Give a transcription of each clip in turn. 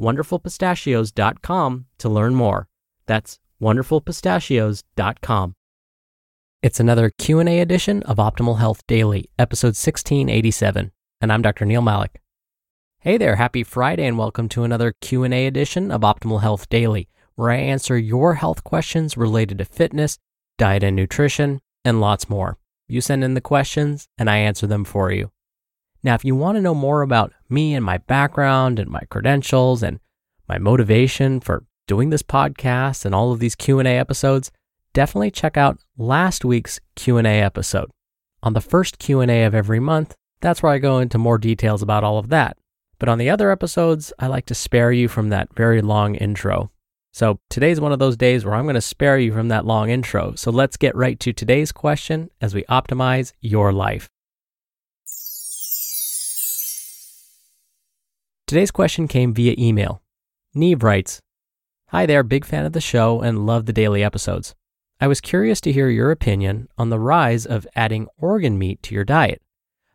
wonderfulpistachios.com to learn more. That's wonderfulpistachios.com. It's another Q&A edition of Optimal Health Daily, episode 1687, and I'm Dr. Neil Malik. Hey there, happy Friday and welcome to another Q&A edition of Optimal Health Daily, where I answer your health questions related to fitness, diet and nutrition, and lots more. You send in the questions and I answer them for you. Now, if you want to know more about me and my background and my credentials and my motivation for doing this podcast and all of these Q&A episodes, definitely check out last week's Q&A episode. On the first Q&A of every month, that's where I go into more details about all of that. But on the other episodes, I like to spare you from that very long intro. So today's one of those days where I'm going to spare you from that long intro. So let's get right to today's question as we optimize your life. Today's question came via email. Neve writes Hi there, big fan of the show and love the daily episodes. I was curious to hear your opinion on the rise of adding organ meat to your diet.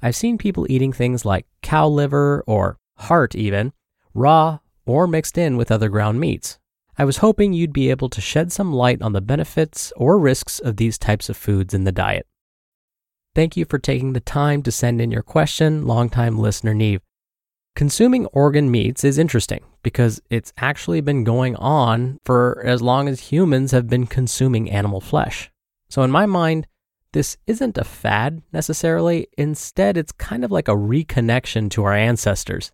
I've seen people eating things like cow liver or heart, even raw or mixed in with other ground meats. I was hoping you'd be able to shed some light on the benefits or risks of these types of foods in the diet. Thank you for taking the time to send in your question, longtime listener Neve. Consuming organ meats is interesting because it's actually been going on for as long as humans have been consuming animal flesh. So, in my mind, this isn't a fad necessarily. Instead, it's kind of like a reconnection to our ancestors.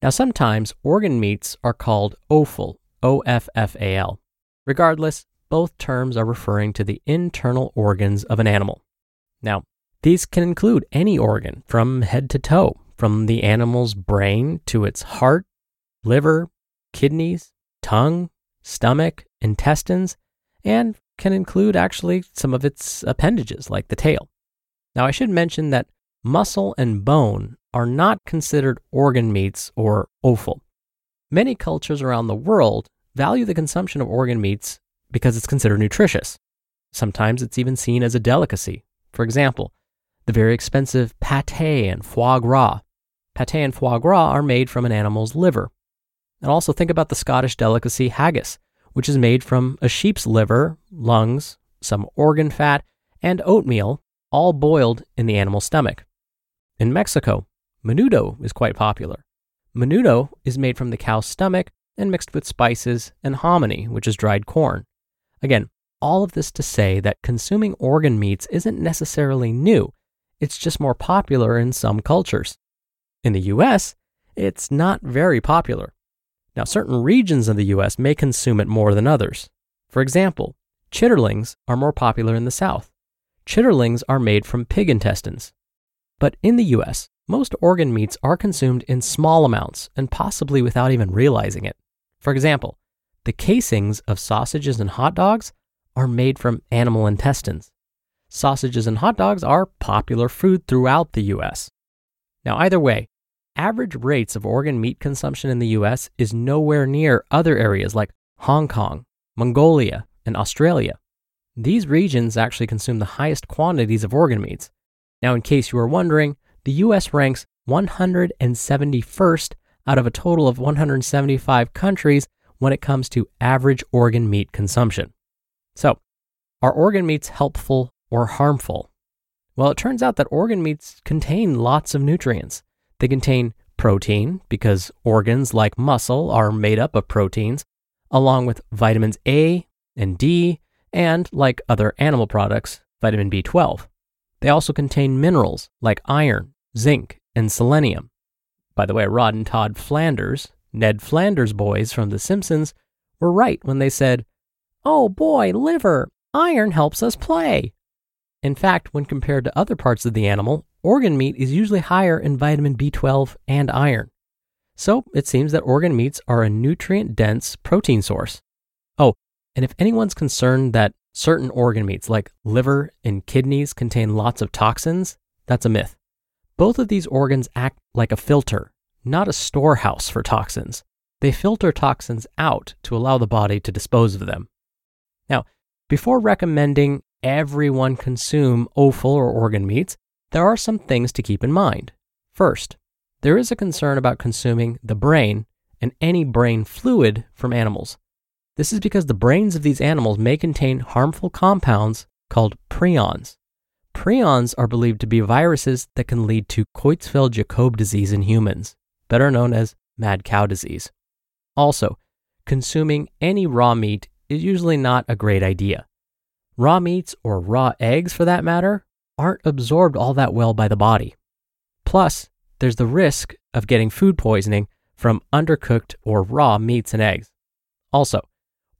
Now, sometimes organ meats are called offal, O F F A L. Regardless, both terms are referring to the internal organs of an animal. Now, these can include any organ from head to toe, from the animal's brain to its heart, liver, kidneys, tongue, stomach, intestines, and can include actually some of its appendages like the tail. Now, I should mention that muscle and bone are not considered organ meats or offal. Many cultures around the world value the consumption of organ meats because it's considered nutritious. Sometimes it's even seen as a delicacy. For example, the very expensive pate and foie gras Pate and foie gras are made from an animal's liver. And also think about the Scottish delicacy haggis, which is made from a sheep's liver, lungs, some organ fat, and oatmeal, all boiled in the animal's stomach. In Mexico, menudo is quite popular. Menudo is made from the cow's stomach and mixed with spices and hominy, which is dried corn. Again, all of this to say that consuming organ meats isn't necessarily new, it's just more popular in some cultures. In the US, it's not very popular. Now, certain regions of the US may consume it more than others. For example, chitterlings are more popular in the South. Chitterlings are made from pig intestines. But in the US, most organ meats are consumed in small amounts and possibly without even realizing it. For example, the casings of sausages and hot dogs are made from animal intestines. Sausages and hot dogs are popular food throughout the US. Now, either way, average rates of organ meat consumption in the US is nowhere near other areas like Hong Kong, Mongolia, and Australia. These regions actually consume the highest quantities of organ meats. Now, in case you were wondering, the US ranks 171st out of a total of 175 countries when it comes to average organ meat consumption. So, are organ meats helpful or harmful? Well, it turns out that organ meats contain lots of nutrients. They contain protein because organs like muscle are made up of proteins, along with vitamins A and D, and, like other animal products, vitamin B12. They also contain minerals like iron, zinc, and selenium. By the way, Rod and Todd Flanders, Ned Flanders boys from The Simpsons, were right when they said, Oh boy, liver, iron helps us play. In fact, when compared to other parts of the animal, organ meat is usually higher in vitamin B12 and iron. So it seems that organ meats are a nutrient dense protein source. Oh, and if anyone's concerned that certain organ meats like liver and kidneys contain lots of toxins, that's a myth. Both of these organs act like a filter, not a storehouse for toxins. They filter toxins out to allow the body to dispose of them. Now, before recommending everyone consume offal or organ meats, there are some things to keep in mind. First, there is a concern about consuming the brain and any brain fluid from animals. This is because the brains of these animals may contain harmful compounds called prions. Prions are believed to be viruses that can lead to Creutzfeldt Jakob disease in humans, better known as mad cow disease. Also, consuming any raw meat is usually not a great idea. Raw meats, or raw eggs for that matter, aren't absorbed all that well by the body. Plus, there's the risk of getting food poisoning from undercooked or raw meats and eggs. Also,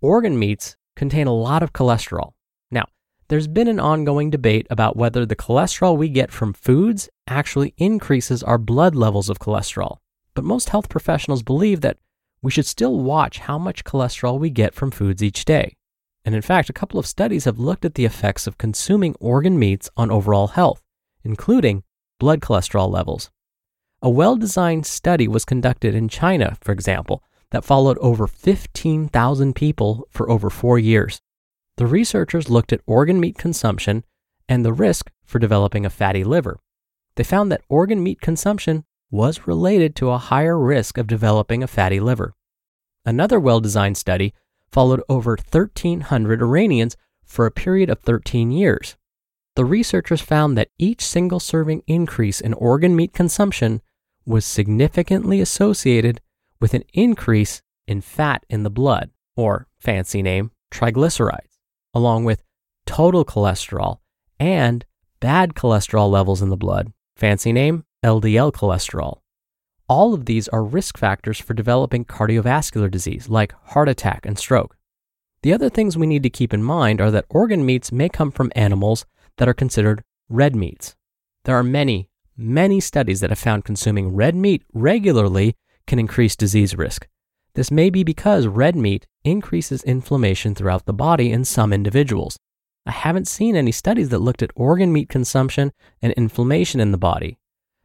organ meats contain a lot of cholesterol. Now, there's been an ongoing debate about whether the cholesterol we get from foods actually increases our blood levels of cholesterol, but most health professionals believe that we should still watch how much cholesterol we get from foods each day. And in fact, a couple of studies have looked at the effects of consuming organ meats on overall health, including blood cholesterol levels. A well designed study was conducted in China, for example, that followed over 15,000 people for over four years. The researchers looked at organ meat consumption and the risk for developing a fatty liver. They found that organ meat consumption was related to a higher risk of developing a fatty liver. Another well designed study followed over 1,300 Iranians for a period of 13 years. The researchers found that each single serving increase in organ meat consumption was significantly associated with an increase in fat in the blood, or fancy name, triglycerides, along with total cholesterol and bad cholesterol levels in the blood, fancy name, LDL cholesterol. All of these are risk factors for developing cardiovascular disease like heart attack and stroke. The other things we need to keep in mind are that organ meats may come from animals that are considered red meats. There are many, many studies that have found consuming red meat regularly can increase disease risk. This may be because red meat increases inflammation throughout the body in some individuals. I haven't seen any studies that looked at organ meat consumption and inflammation in the body.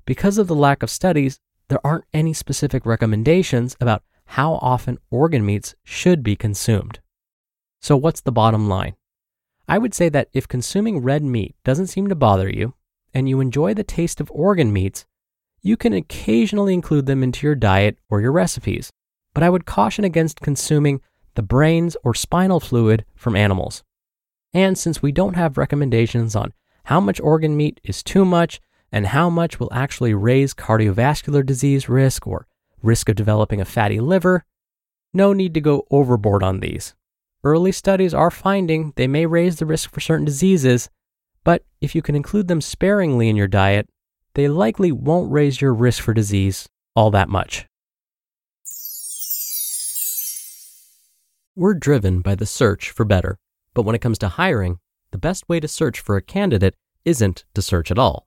Because of the lack of studies, there aren't any specific recommendations about how often organ meats should be consumed. So, what's the bottom line? I would say that if consuming red meat doesn't seem to bother you, and you enjoy the taste of organ meats, you can occasionally include them into your diet or your recipes. But I would caution against consuming the brains or spinal fluid from animals. And since we don't have recommendations on how much organ meat is too much and how much will actually raise cardiovascular disease risk or risk of developing a fatty liver, no need to go overboard on these. Early studies are finding they may raise the risk for certain diseases, but if you can include them sparingly in your diet, they likely won't raise your risk for disease all that much. We're driven by the search for better, but when it comes to hiring, the best way to search for a candidate isn't to search at all.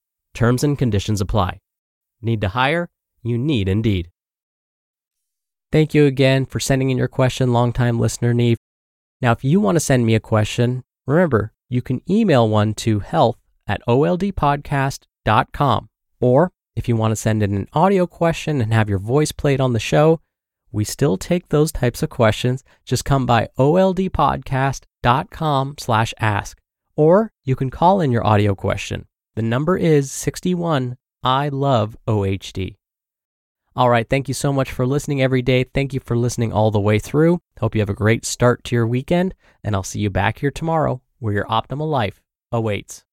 Terms and conditions apply. Need to hire? You need Indeed. Thank you again for sending in your question, longtime listener Neve. Now, if you want to send me a question, remember, you can email one to health at oldpodcast.com. Or if you want to send in an audio question and have your voice played on the show, we still take those types of questions. Just come by oldpodcast.com slash ask. Or you can call in your audio question. The number is 61 I love OHD. All right. Thank you so much for listening every day. Thank you for listening all the way through. Hope you have a great start to your weekend, and I'll see you back here tomorrow where your optimal life awaits.